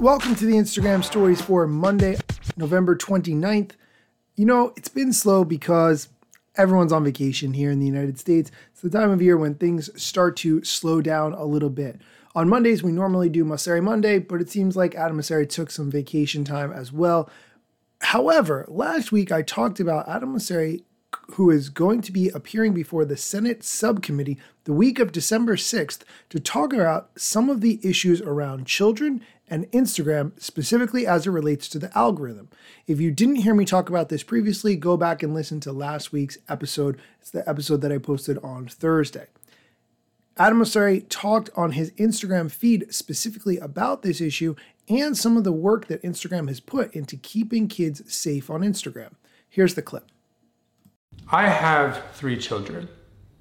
Welcome to the Instagram stories for Monday, November 29th. You know, it's been slow because everyone's on vacation here in the United States. It's the time of year when things start to slow down a little bit. On Mondays, we normally do Mosseri Monday, but it seems like Adam Mosseri took some vacation time as well. However, last week I talked about Adam Mosseri who is going to be appearing before the Senate subcommittee the week of December 6th to talk about some of the issues around children and Instagram, specifically as it relates to the algorithm. If you didn't hear me talk about this previously, go back and listen to last week's episode. It's the episode that I posted on Thursday. Adam Mosseri talked on his Instagram feed specifically about this issue and some of the work that Instagram has put into keeping kids safe on Instagram. Here's the clip. I have three children,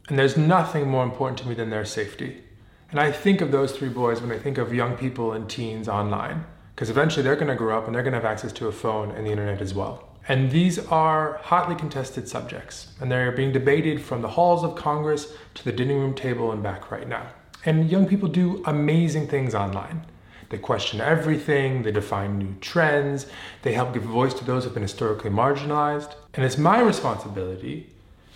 and there's nothing more important to me than their safety. And I think of those three boys when I think of young people and teens online, because eventually they're going to grow up and they're going to have access to a phone and the internet as well. And these are hotly contested subjects, and they're being debated from the halls of Congress to the dining room table and back right now. And young people do amazing things online. They question everything, they define new trends, they help give voice to those who've been historically marginalized. And it's my responsibility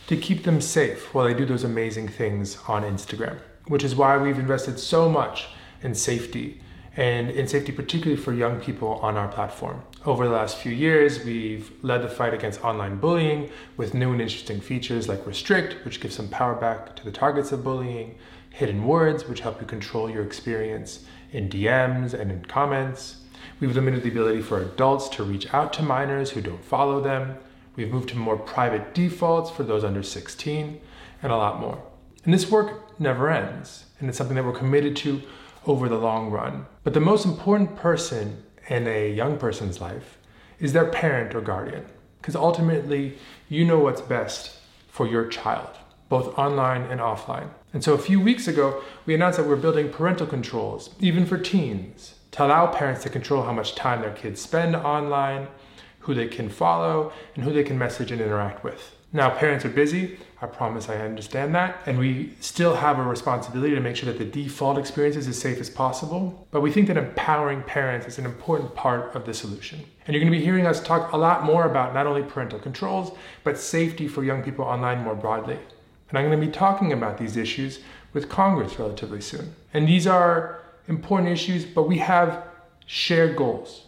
to keep them safe while they do those amazing things on Instagram, which is why we've invested so much in safety and in safety, particularly for young people on our platform. Over the last few years, we've led the fight against online bullying with new and interesting features like Restrict, which gives some power back to the targets of bullying, Hidden Words, which help you control your experience, in DMs and in comments. We've limited the ability for adults to reach out to minors who don't follow them. We've moved to more private defaults for those under 16, and a lot more. And this work never ends, and it's something that we're committed to over the long run. But the most important person in a young person's life is their parent or guardian, because ultimately, you know what's best for your child, both online and offline. And so a few weeks ago, we announced that we're building parental controls, even for teens, to allow parents to control how much time their kids spend online, who they can follow, and who they can message and interact with. Now, parents are busy. I promise I understand that. And we still have a responsibility to make sure that the default experience is as safe as possible. But we think that empowering parents is an important part of the solution. And you're going to be hearing us talk a lot more about not only parental controls, but safety for young people online more broadly. And I'm going to be talking about these issues with Congress relatively soon. And these are important issues, but we have shared goals.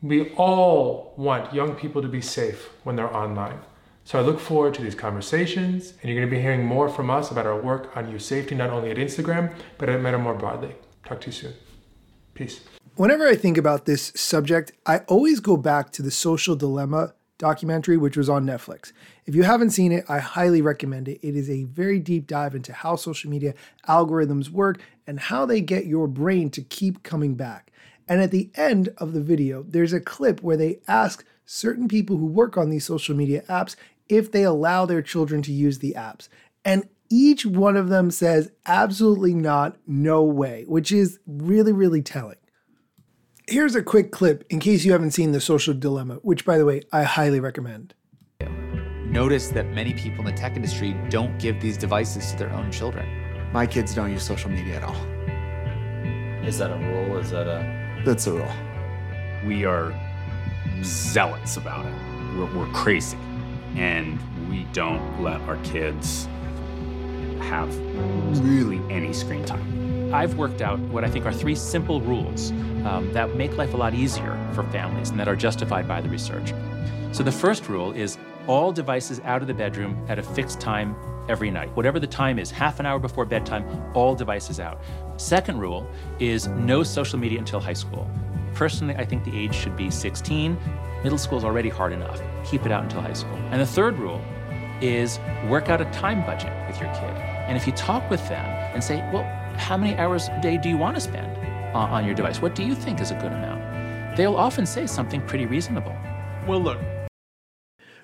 We all want young people to be safe when they're online. So I look forward to these conversations, and you're going to be hearing more from us about our work on youth safety, not only at Instagram, but at Meta more broadly. Talk to you soon. Peace. Whenever I think about this subject, I always go back to the social dilemma documentary, which was on Netflix. If you haven't seen it, I highly recommend it. It is a very deep dive into how social media algorithms work and how they get your brain to keep coming back. And at the end of the video, there's a clip where they ask certain people who work on these social media apps if they allow their children to use the apps. And each one of them says, absolutely not, no way, which is really, really telling. Here's a quick clip in case you haven't seen The Social Dilemma, which, by the way, I highly recommend. Notice that many people in the tech industry don't give these devices to their own children. My kids don't use social media at all. Is that a rule? Is that a. That's a rule. We are zealots about it. We're, we're crazy. And we don't let our kids have really any screen time. I've worked out what I think are three simple rules um, that make life a lot easier for families and that are justified by the research. So the first rule is all devices out of the bedroom at a fixed time every night. Whatever the time is, half an hour before bedtime, all devices out. Second rule is no social media until high school. Personally, I think the age should be 16. Middle school is already hard enough. Keep it out until high school. And the third rule is work out a time budget with your kid. And if you talk with them and say, well, how many hours a day do you want to spend? on, your device. What do you think is a good amount? They'll often say something pretty reasonable. Well, look.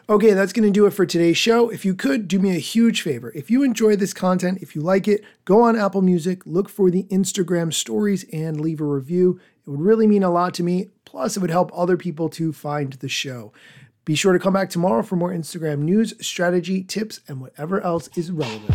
Okay, that's going to do it for today's show. If you could, do me a huge favor. If you enjoy this content, if you like it, go on Apple Music, look for the Instagram stories, and leave a review. It would really mean a lot to me. Plus, it would help other people to find the show. Be sure to come back tomorrow for more Instagram news, strategy, tips, and whatever else is relevant.